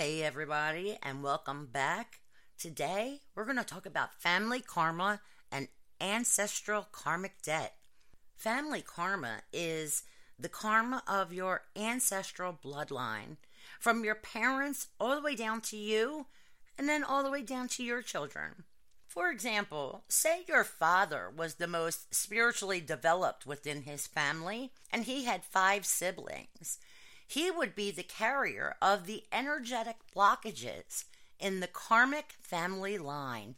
Hey, everybody, and welcome back. Today, we're going to talk about family karma and ancestral karmic debt. Family karma is the karma of your ancestral bloodline, from your parents all the way down to you, and then all the way down to your children. For example, say your father was the most spiritually developed within his family, and he had five siblings he would be the carrier of the energetic blockages in the karmic family line.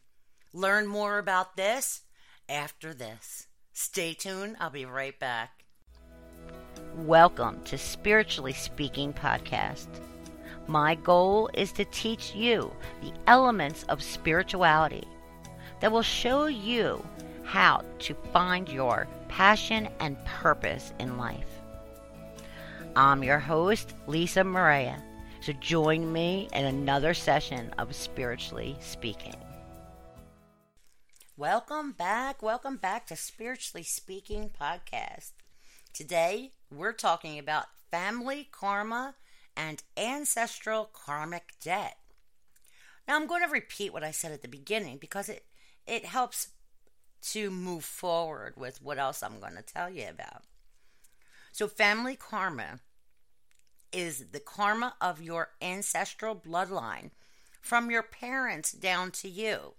Learn more about this after this. Stay tuned, I'll be right back. Welcome to Spiritually Speaking Podcast. My goal is to teach you the elements of spirituality that will show you how to find your passion and purpose in life. I'm your host, Lisa Maria. So join me in another session of Spiritually Speaking. Welcome back. Welcome back to Spiritually Speaking podcast. Today, we're talking about family karma and ancestral karmic debt. Now, I'm going to repeat what I said at the beginning because it, it helps to move forward with what else I'm going to tell you about. So, family karma is the karma of your ancestral bloodline from your parents down to you.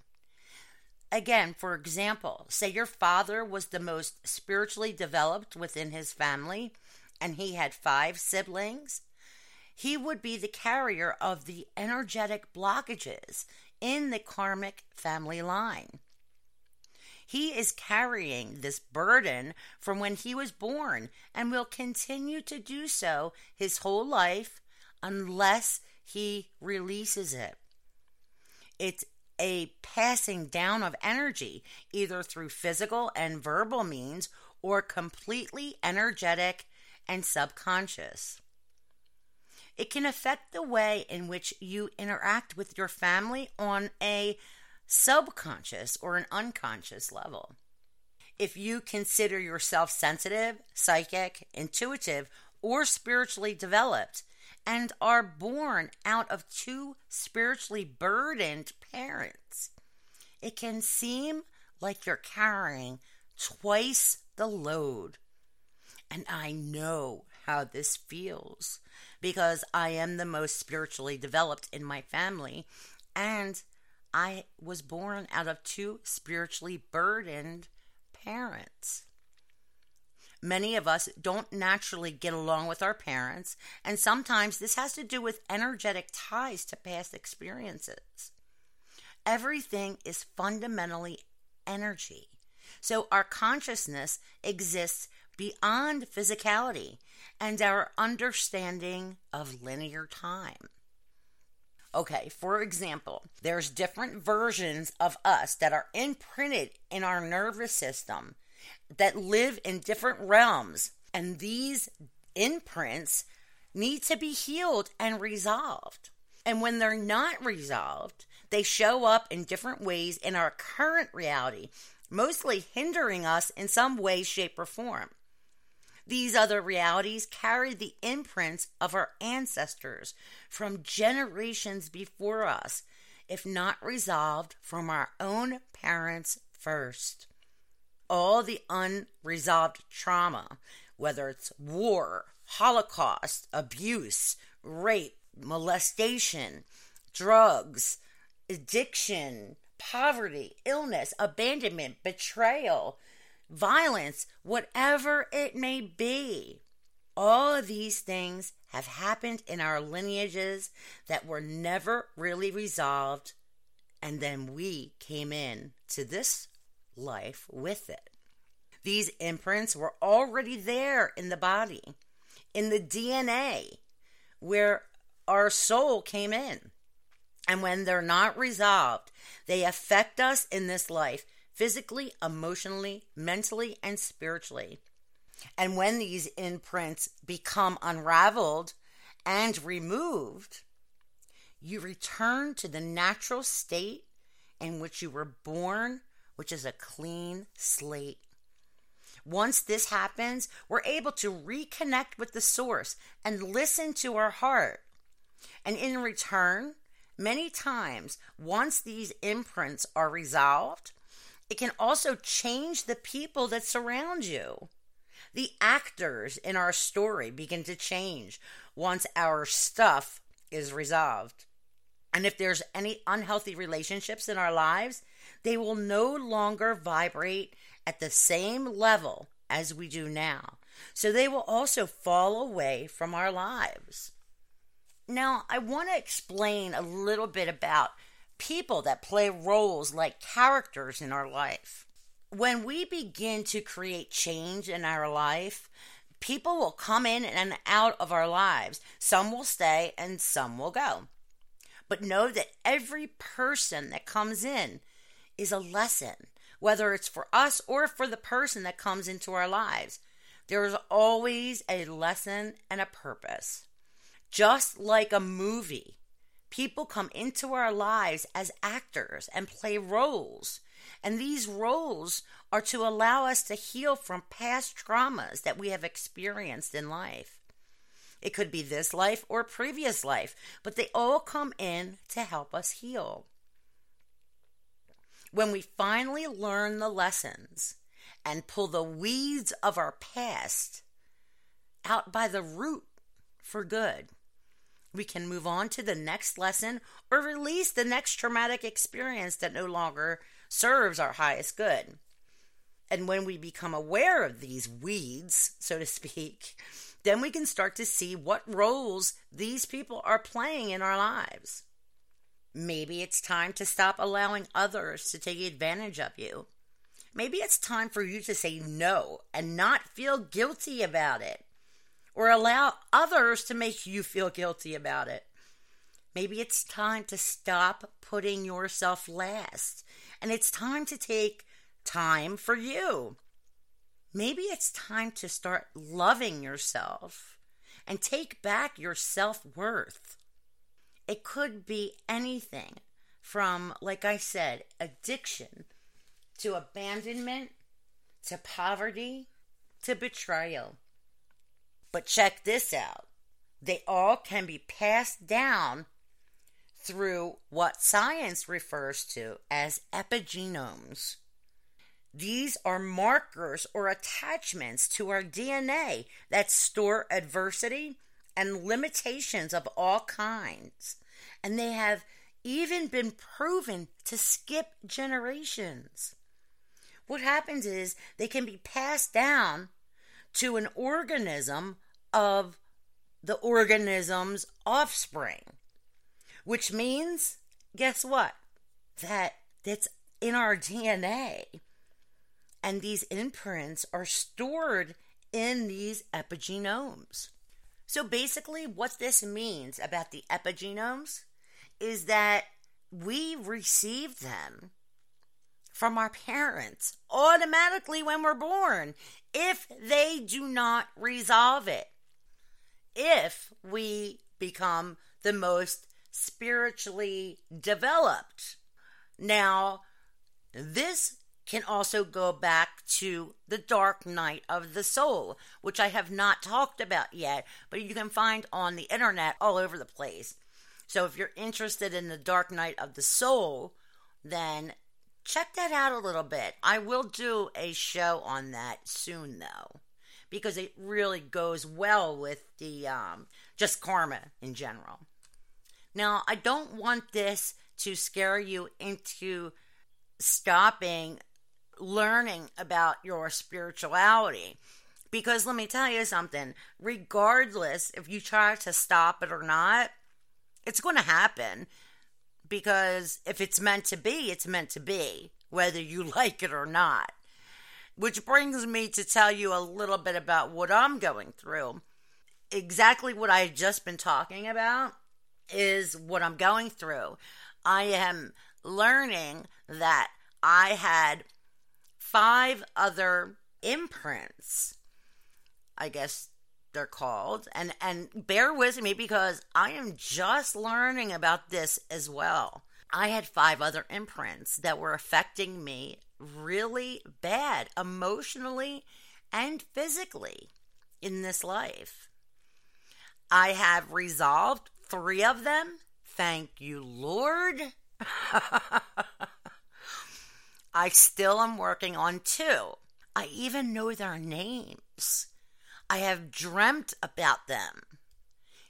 Again, for example, say your father was the most spiritually developed within his family and he had five siblings. He would be the carrier of the energetic blockages in the karmic family line. He is carrying this burden from when he was born and will continue to do so his whole life unless he releases it. It's a passing down of energy, either through physical and verbal means or completely energetic and subconscious. It can affect the way in which you interact with your family on a subconscious or an unconscious level. If you consider yourself sensitive, psychic, intuitive, or spiritually developed, and are born out of two spiritually burdened parents, it can seem like you're carrying twice the load. And I know how this feels because I am the most spiritually developed in my family, and I was born out of two spiritually burdened parents. Many of us don't naturally get along with our parents, and sometimes this has to do with energetic ties to past experiences. Everything is fundamentally energy. So our consciousness exists beyond physicality and our understanding of linear time. Okay, for example, there's different versions of us that are imprinted in our nervous system that live in different realms. And these imprints need to be healed and resolved. And when they're not resolved, they show up in different ways in our current reality, mostly hindering us in some way, shape, or form. These other realities carry the imprints of our ancestors from generations before us, if not resolved from our own parents first. All the unresolved trauma, whether it's war, Holocaust, abuse, rape, molestation, drugs, addiction, poverty, illness, abandonment, betrayal, violence, whatever it may be. All of these things have happened in our lineages that were never really resolved, and then we came in to this life with it. These imprints were already there in the body, in the DNA, where our soul came in. And when they're not resolved, they affect us in this life physically, emotionally, mentally, and spiritually. And when these imprints become unraveled and removed, you return to the natural state in which you were born, which is a clean slate. Once this happens, we're able to reconnect with the source and listen to our heart. And in return, many times, once these imprints are resolved, it can also change the people that surround you. The actors in our story begin to change once our stuff is resolved. And if there's any unhealthy relationships in our lives, they will no longer vibrate at the same level as we do now. So they will also fall away from our lives. Now, I want to explain a little bit about people that play roles like characters in our life. When we begin to create change in our life, people will come in and out of our lives. Some will stay and some will go. But know that every person that comes in is a lesson, whether it's for us or for the person that comes into our lives. There is always a lesson and a purpose. Just like a movie, people come into our lives as actors and play roles. And these roles are to allow us to heal from past traumas that we have experienced in life. It could be this life or previous life, but they all come in to help us heal. When we finally learn the lessons and pull the weeds of our past out by the root for good, we can move on to the next lesson or release the next traumatic experience that no longer serves our highest good. And when we become aware of these weeds, so to speak, then we can start to see what roles these people are playing in our lives. Maybe it's time to stop allowing others to take advantage of you. Maybe it's time for you to say no and not feel guilty about it or allow others to make you feel guilty about it. Maybe it's time to stop putting yourself last and it's time to take time for you. Maybe it's time to start loving yourself and take back your self worth. It could be anything from, like I said, addiction to abandonment to poverty to betrayal. But check this out they all can be passed down through what science refers to as epigenomes. These are markers or attachments to our DNA that store adversity and limitations of all kinds. And they have even been proven to skip generations. What happens is they can be passed down to an organism of the organism's offspring, which means, guess what? That it's in our DNA. And these imprints are stored in these epigenomes. So basically, what this means about the epigenomes is that we receive them from our parents automatically when we're born if they do not resolve it if we become the most spiritually developed. Now, this can also go back to the dark night of the soul, which I have not talked about yet, but you can find on the internet all over the place. So if you're interested in the dark night of the soul, then check that out a little bit. I will do a show on that soon, though because it really goes well with the um, just karma in general. Now, I don't want this to scare you into stopping learning about your spirituality. Because let me tell you something, regardless if you try to stop it or not, it's going to happen. Because if it's meant to be, it's meant to be, whether you like it or not. Which brings me to tell you a little bit about what I'm going through. Exactly what I had just been talking about is what I'm going through. I am learning that I had five other imprints, I guess they're called. And and bear with me because I am just learning about this as well. I had five other imprints that were affecting me really bad emotionally and physically in this life. I have resolved three of them. Thank you, Lord. I still am working on two. I even know their names. I have dreamt about them.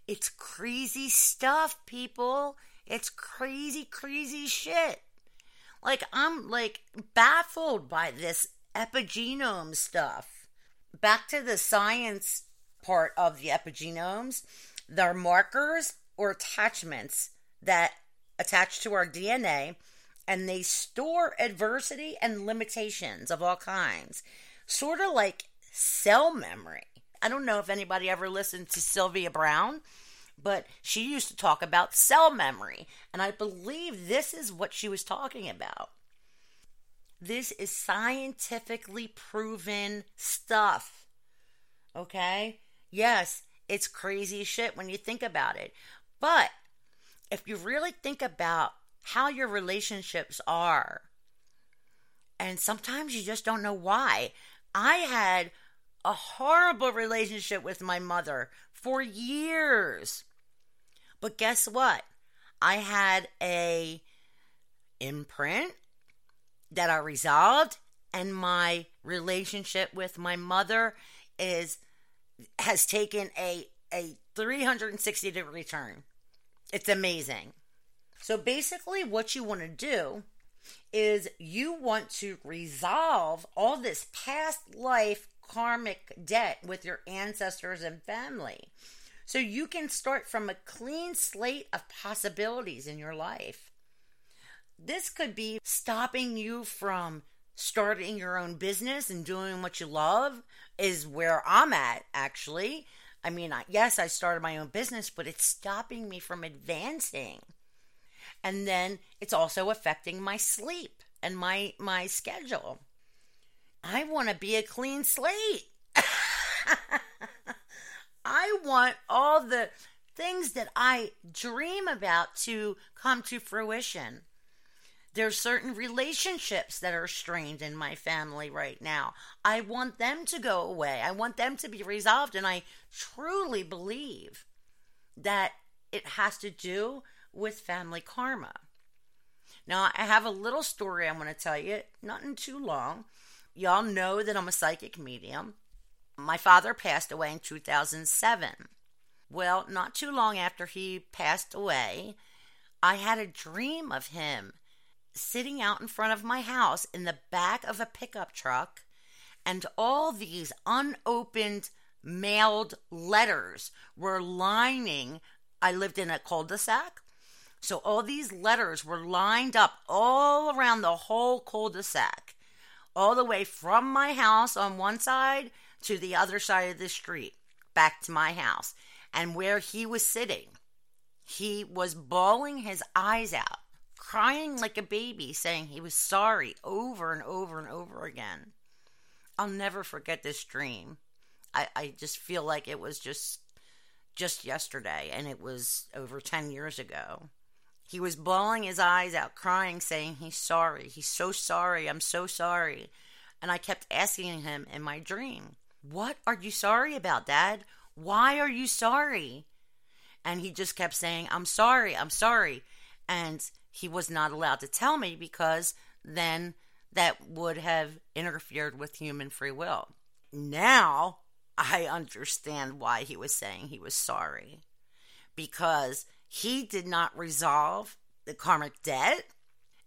It's crazy stuff, people. It's crazy, crazy shit. Like, I'm like baffled by this epigenome stuff. Back to the science part of the epigenomes, they're markers or attachments that attach to our DNA and they store adversity and limitations of all kinds, sort of like cell memory. I don't know if anybody ever listened to Sylvia Browne, but she used to talk about cell memory, and I believe this is what she was talking about. This is scientifically proven stuff. Okay? Yes, it's crazy shit when you think about it. But if you really think about how your relationships are, and sometimes you just don't know why. I had a horrible relationship with my mother for years. But guess what? I had a imprint that I resolved and my relationship with my mother is has taken a a 360 degree turn. It's amazing. So basically what you want to do is you want to resolve all this past life karmic debt with your ancestors and family. So you can start from a clean slate of possibilities in your life. This could be stopping you from starting your own business and doing what you love, is where I'm at, actually. I mean, yes, I started my own business, but it's stopping me from advancing. And then it's also affecting my sleep and my my schedule. I want to be a clean slate. I want all the things that I dream about to come to fruition. There's certain relationships that are strained in my family right now. I want them to go away. I want them to be resolved. And I truly believe that it has to do with family karma. Now, I have a little story I'm going to tell you, nothing too long. Y'all know that I'm a psychic medium. My father passed away in 2007. Well, not too long after he passed away, I had a dream of him sitting out in front of my house in the back of a pickup truck, and all these unopened mailed letters were lining. I lived in a cul de sac. So all these letters were lined up all around the whole cul de sac, all the way from my house on one side to the other side of the street, back to my house. And where he was sitting, he was bawling his eyes out crying like a baby, saying he was sorry over and over and over again. I'll never forget this dream. I, I just feel like it was just just yesterday and it was over 10 years ago. He was bawling his eyes out, crying, saying he's sorry. He's so sorry. I'm so sorry. And I kept asking him in my dream, What are you sorry about, Dad? Why are you sorry? And he just kept saying, I'm sorry. I'm sorry. And he was not allowed to tell me because then that would have interfered with human free will. Now I understand why he was saying he was sorry because he did not resolve the karmic debt,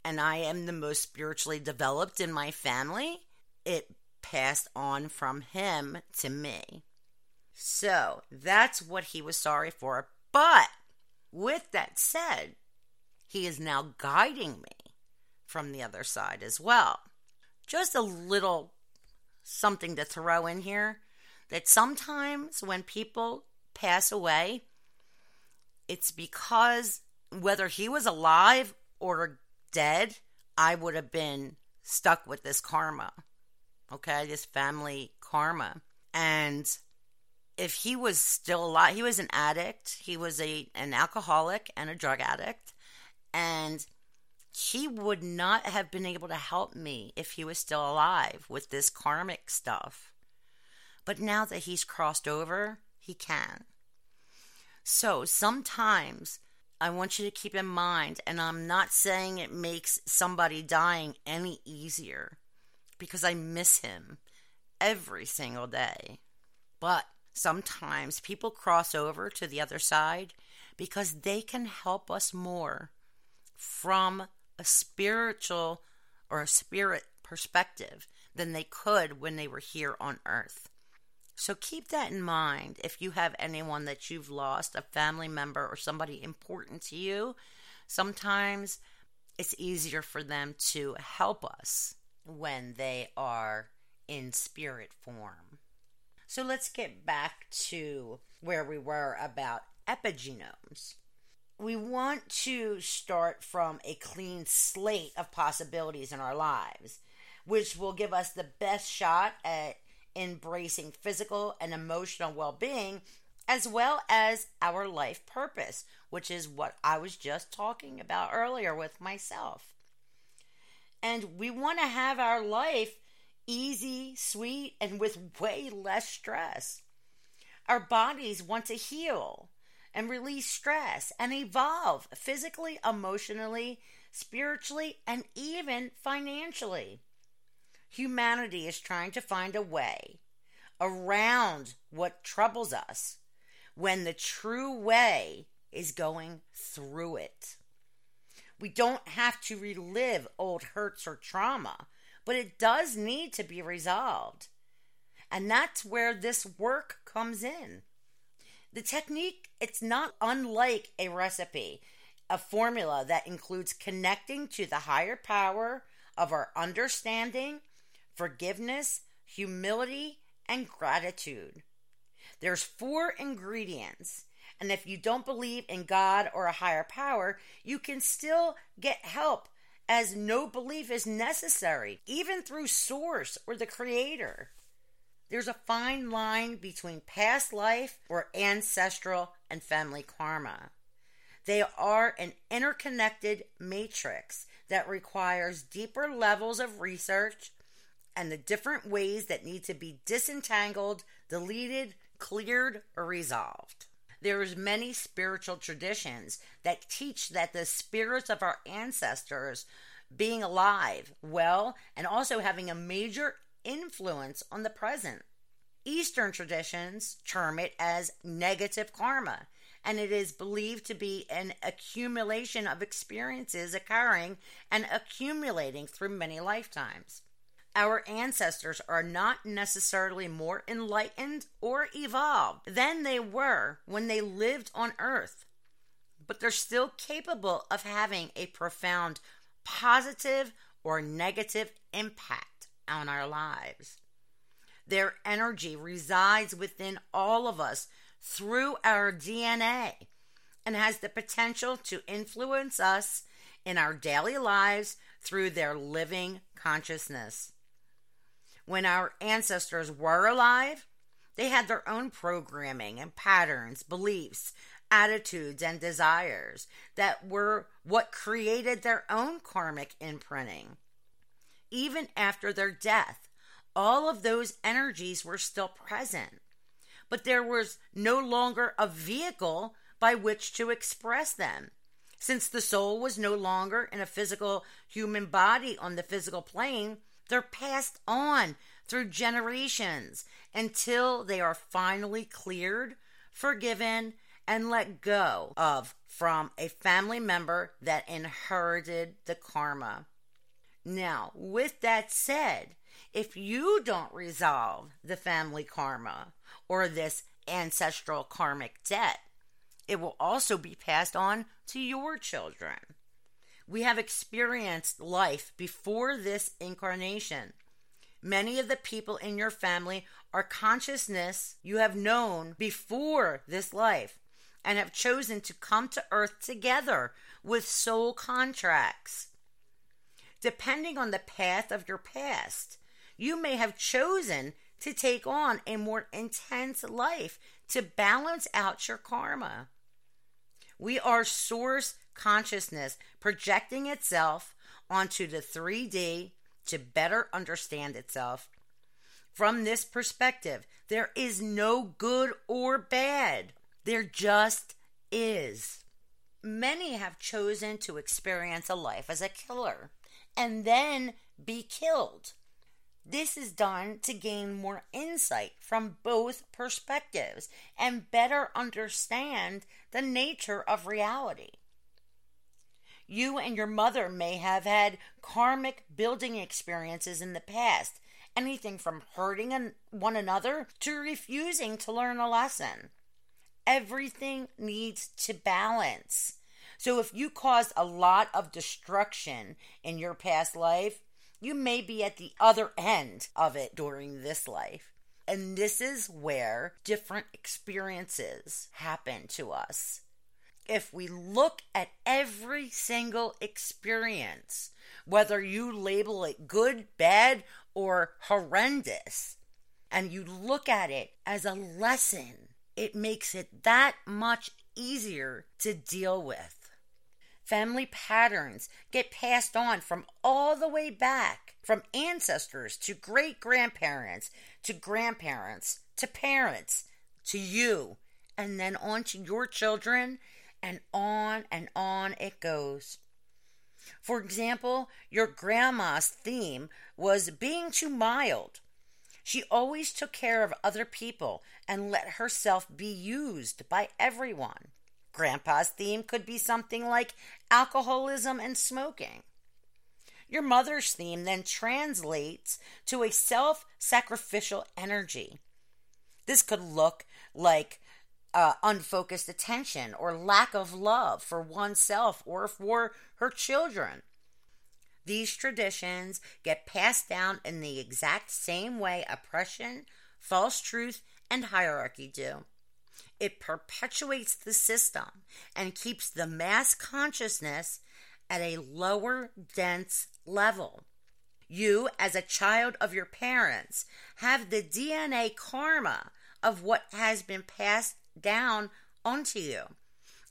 and I am the most spiritually developed in my family. It passed on from him to me. So that's what he was sorry for. But with that said, he is now guiding me from the other side as well. Just a little something to throw in here that sometimes when people pass away, it's because whether he was alive or dead, I would have been stuck with this karma. Okay, this family karma. And if he was still alive, he was an addict, he was a an alcoholic and a drug addict and he would not have been able to help me if he was still alive with this karmic stuff. But now that he's crossed over, he can. So sometimes I want you to keep in mind, and I'm not saying it makes somebody dying any easier because I miss him every single day. But sometimes people cross over to the other side because they can help us more from a spiritual or a spirit perspective than they could when they were here on earth. So keep that in mind if you have anyone that you've lost, a family member or somebody important to you. Sometimes it's easier for them to help us when they are in spirit form. So let's get back to where we were about epigenomes. We want to start from a clean slate of possibilities in our lives, which will give us the best shot at embracing physical and emotional well being, as well as our life purpose, which is what I was just talking about earlier with myself. And we want to have our life easy, sweet, and with way less stress. Our bodies want to heal and release stress and evolve physically, emotionally, spiritually, and even financially. Humanity is trying to find a way around what troubles us when the true way is going through it. We don't have to relive old hurts or trauma, but it does need to be resolved. And that's where this work comes in. The technique, it's not unlike a recipe, a formula that includes connecting to the higher power of our understanding forgiveness, humility, and gratitude. There's four ingredients. And if you don't believe in God or a higher power, you can still get help as no belief is necessary, even through Source or the Creator. There's a fine line between past life or ancestral and family karma. They are an interconnected matrix that requires deeper levels of research and the different ways that need to be disentangled, deleted, cleared, or resolved. There's many spiritual traditions that teach that the spirits of our ancestors being alive, well, and also having a major influence on the present. Eastern traditions term it as negative karma, and it is believed to be an accumulation of experiences occurring and accumulating through many lifetimes. Our ancestors are not necessarily more enlightened or evolved than they were when they lived on Earth, but they're still capable of having a profound positive or negative impact on our lives. Their energy resides within all of us through our DNA and has the potential to influence us in our daily lives through their living consciousness when our ancestors were alive, they had their own programming and patterns, beliefs, attitudes, and desires that were what created their own karmic imprinting. Even after their death, all of those energies were still present, but there was no longer a vehicle by which to express them. Since the soul was no longer in a physical human body on the physical plane, they're passed on through generations until they are finally cleared, forgiven, and let go of from a family member that inherited the karma. Now, with that said, if you don't resolve the family karma or this ancestral karmic debt, it will also be passed on to your children. We have experienced life before this incarnation. Many of the people in your family are consciousness you have known before this life and have chosen to come to earth together with soul contracts. Depending on the path of your past, you may have chosen to take on a more intense life to balance out your karma. We are source consciousness projecting itself onto the 3D to better understand itself. From this perspective, there is no good or bad. There just is. Many have chosen to experience a life as a killer and then be killed. This is done to gain more insight from both perspectives and better understand the nature of reality. You and your mother may have had karmic building experiences in the past, anything from hurting one another to refusing to learn a lesson. Everything needs to balance. So if you caused a lot of destruction in your past life, you may be at the other end of it during this life. And this is where different experiences happen to us. If we look at every single experience, whether you label it good, bad, or horrendous, and you look at it as a lesson, it makes it that much easier to deal with. Family patterns get passed on from all the way back, from ancestors to great grandparents to grandparents to parents to you, and then on to your children, and on and on it goes. For example, your grandma's theme was being too mild. She always took care of other people and let herself be used by everyone. Grandpa's theme could be something like alcoholism and smoking. Your mother's theme then translates to a self sacrificial energy. This could look like uh, unfocused attention or lack of love for oneself or for her children. These traditions get passed down in the exact same way oppression, false truth, and hierarchy do. It perpetuates the system and keeps the mass consciousness at a lower, dense level. You, as a child of your parents, have the DNA karma of what has been passed down onto you.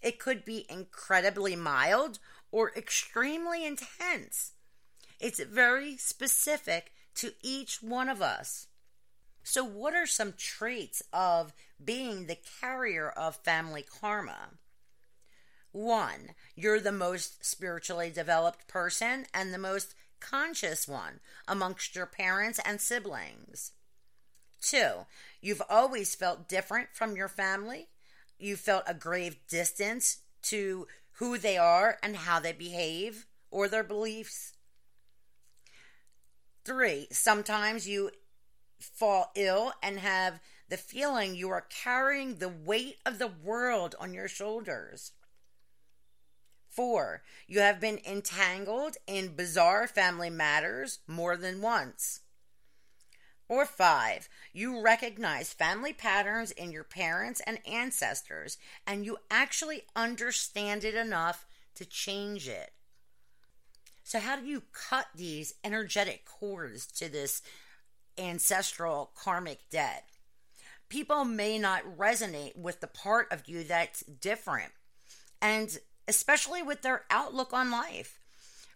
It could be incredibly mild or extremely intense. It's very specific to each one of us. So, what are some traits of being the carrier of family karma? One, you're the most spiritually developed person and the most conscious one amongst your parents and siblings. Two, you've always felt different from your family. You felt a grave distance to who they are and how they behave or their beliefs. Three, sometimes you fall ill and have the feeling you are carrying the weight of the world on your shoulders. Four, you have been entangled in bizarre family matters more than once. Or five, you recognize family patterns in your parents and ancestors, and you actually understand it enough to change it. So, how do you cut these energetic cords to this ancestral karmic debt. People may not resonate with the part of you that's different, and especially with their outlook on life.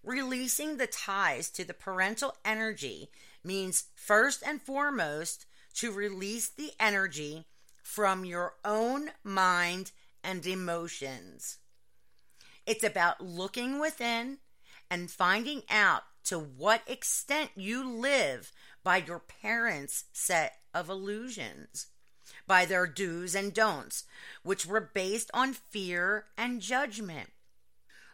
Releasing the ties to the parental energy means first and foremost to release the energy from your own mind and emotions. It's about looking within and finding out to what extent you live by your parents' set of illusions, by their do's and don'ts, which were based on fear and judgment.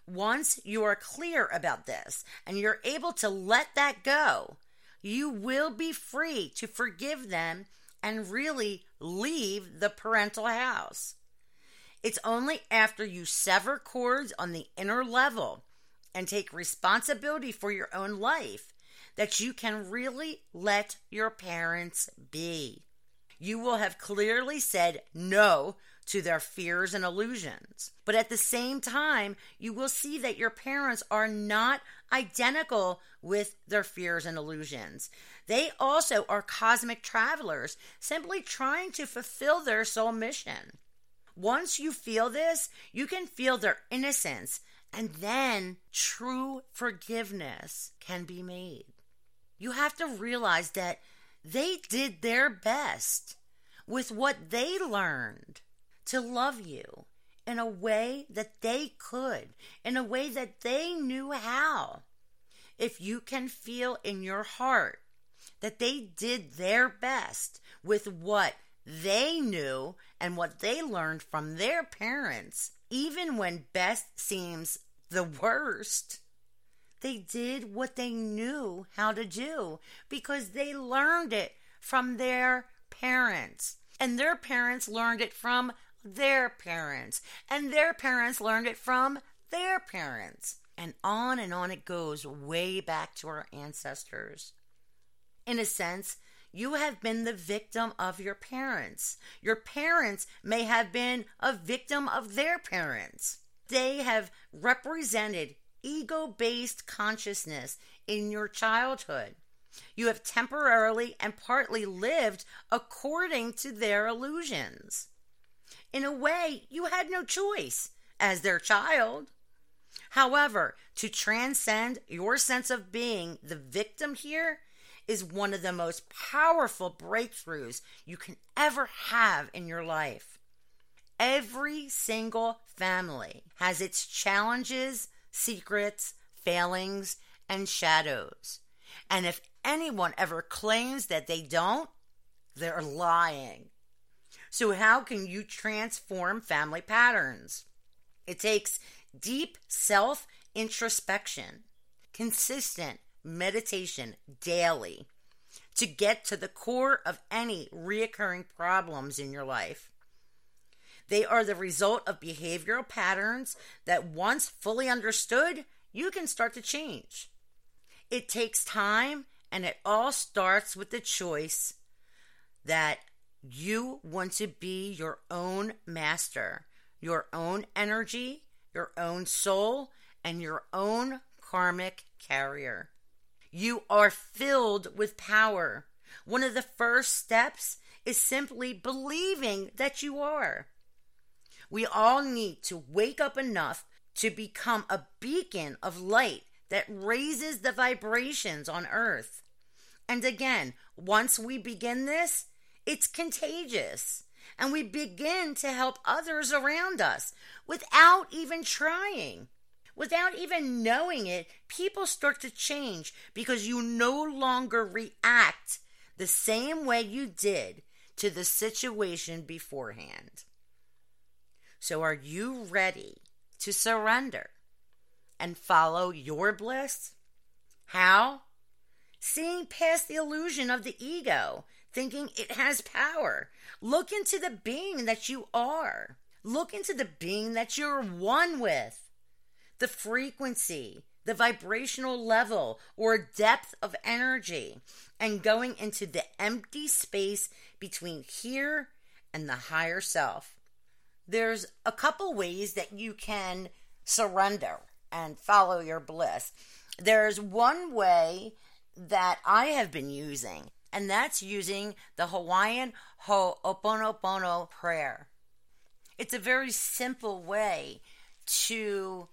Once you are clear about this and you're able to let that go, you will be free to forgive them and really leave the parental house. It's only after you sever cords on the inner level and take responsibility for your own life that you can really let your parents be. You will have clearly said no to their fears and illusions. But at the same time, you will see that your parents are not identical with their fears and illusions. They also are cosmic travelers, simply trying to fulfill their soul mission. Once you feel this, you can feel their innocence, and then true forgiveness can be made you have to realize that they did their best with what they learned to love you in a way that they could, in a way that they knew how. If you can feel in your heart that they did their best with what they knew and what they learned from their parents, even when best seems the worst, they did what they knew how to do because they learned it from their parents. And their parents learned it from their parents. And their parents learned it from their parents. And on and on it goes, way back to our ancestors. In a sense, you have been the victim of your parents. Your parents may have been a victim of their parents. They have represented ego based consciousness in your childhood. You have temporarily and partly lived according to their illusions. In a way, you had no choice as their child. However, to transcend your sense of being the victim here is one of the most powerful breakthroughs you can ever have in your life. Every single family has its challenges, secrets, failings, and shadows. And if anyone ever claims that they don't, they're lying. So, how can you transform family patterns? It takes deep self introspection, consistent meditation daily to get to the core of any reoccurring problems in your life. They are the result of behavioral patterns that, once fully understood, you can start to change. It takes time and it all starts with the choice that you want to be your own master, your own energy, your own soul, and your own karmic carrier. You are filled with power. One of the first steps is simply believing that you are. We all need to wake up enough to become a beacon of light that raises the vibrations on earth. And again, once we begin this, it's contagious. And we begin to help others around us without even trying. Without even knowing it, people start to change because you no longer react the same way you did to the situation beforehand. So, are you ready to surrender and follow your bliss? How? Seeing past the illusion of the ego, thinking it has power. Look into the being that you are. Look into the being that you're one with. The frequency, the vibrational level or depth of energy, and going into the empty space between here and the higher self. There's a couple ways that you can surrender and follow your bliss. There's one way that I have been using, and that's using the Hawaiian Ho'oponopono prayer. It's a very simple way to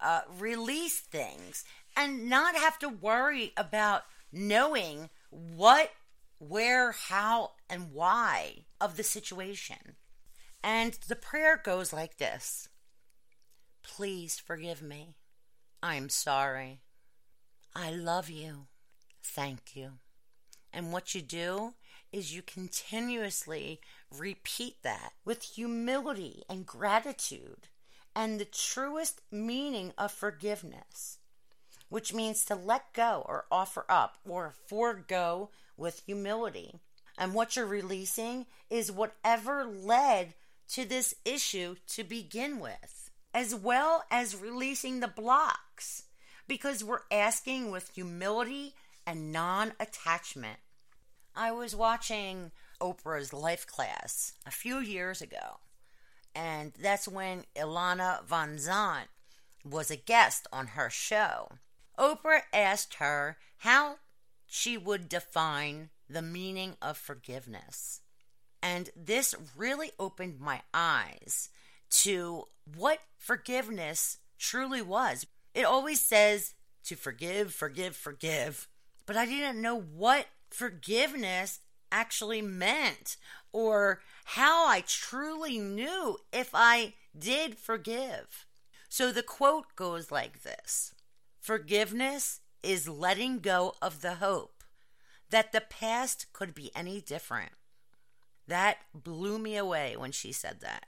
uh, release things and not have to worry about knowing what, where, how, and why of the situation. And the prayer goes like this Please forgive me. I'm sorry. I love you. Thank you. And what you do is you continuously repeat that with humility and gratitude and the truest meaning of forgiveness, which means to let go or offer up or forego with humility. And what you're releasing is whatever led to this issue to begin with, as well as releasing the blocks, because we're asking with humility and non attachment. I was watching Oprah's life class a few years ago, and that's when Iyanla Vanzant was a guest on her show. Oprah asked her how she would define the meaning of forgiveness. And this really opened my eyes to what forgiveness truly was. It always says to forgive, forgive, forgive but I didn't know what forgiveness actually meant or how I truly knew if I did forgive. So the quote goes like this Forgiveness is letting go of the hope that the past could be any different. That blew me away when she said that.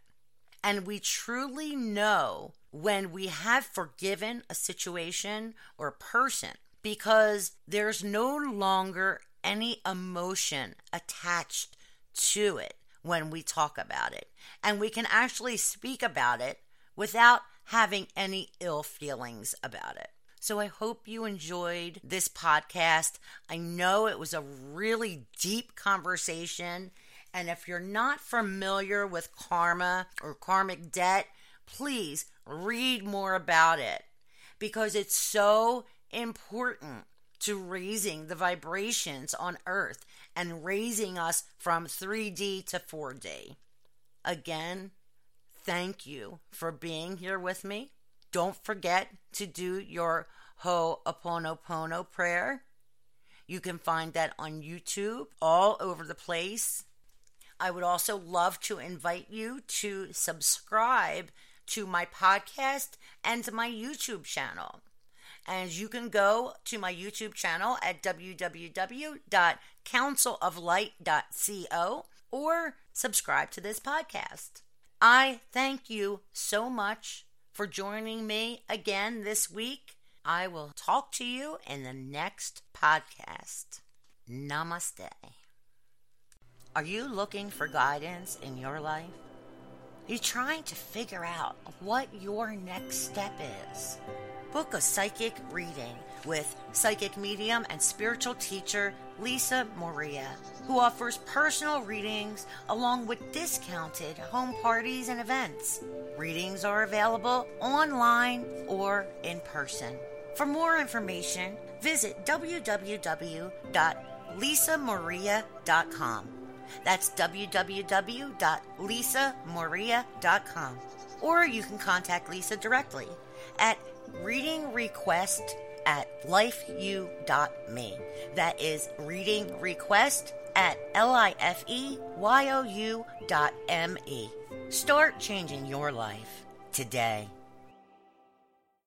And we truly know when we have forgiven a situation or a person because there's no longer any emotion attached to it when we talk about it. And we can actually speak about it without having any ill feelings about it. So I hope you enjoyed this podcast. I know it was a really deep conversation. And if you're not familiar with karma or karmic debt, please read more about it because it's so important to raising the vibrations on Earth and raising us from 3D to 4D. Again, thank you for being here with me. Don't forget to do your Ho'oponopono prayer. You can find that on YouTube all over the place. I would also love to invite you to subscribe to my podcast and my YouTube channel. And you can go to my YouTube channel at www.counciloflight.co or subscribe to this podcast. I thank you so much for joining me again this week. I will talk to you in the next podcast. Namaste. Are you looking for guidance in your life? Are you trying to figure out what your next step is? Book a psychic reading with psychic medium and spiritual teacher Lisa Moria, who offers personal readings along with discounted home parties and events. Readings are available online or in person. For more information, visit www.lisamoria.com. That's www.lisamoria.com. Or you can contact Lisa directly at reading request at lifeyou.me. That is reading request at L-I-F-E-Y-O-U dot M-E. Start changing your life today.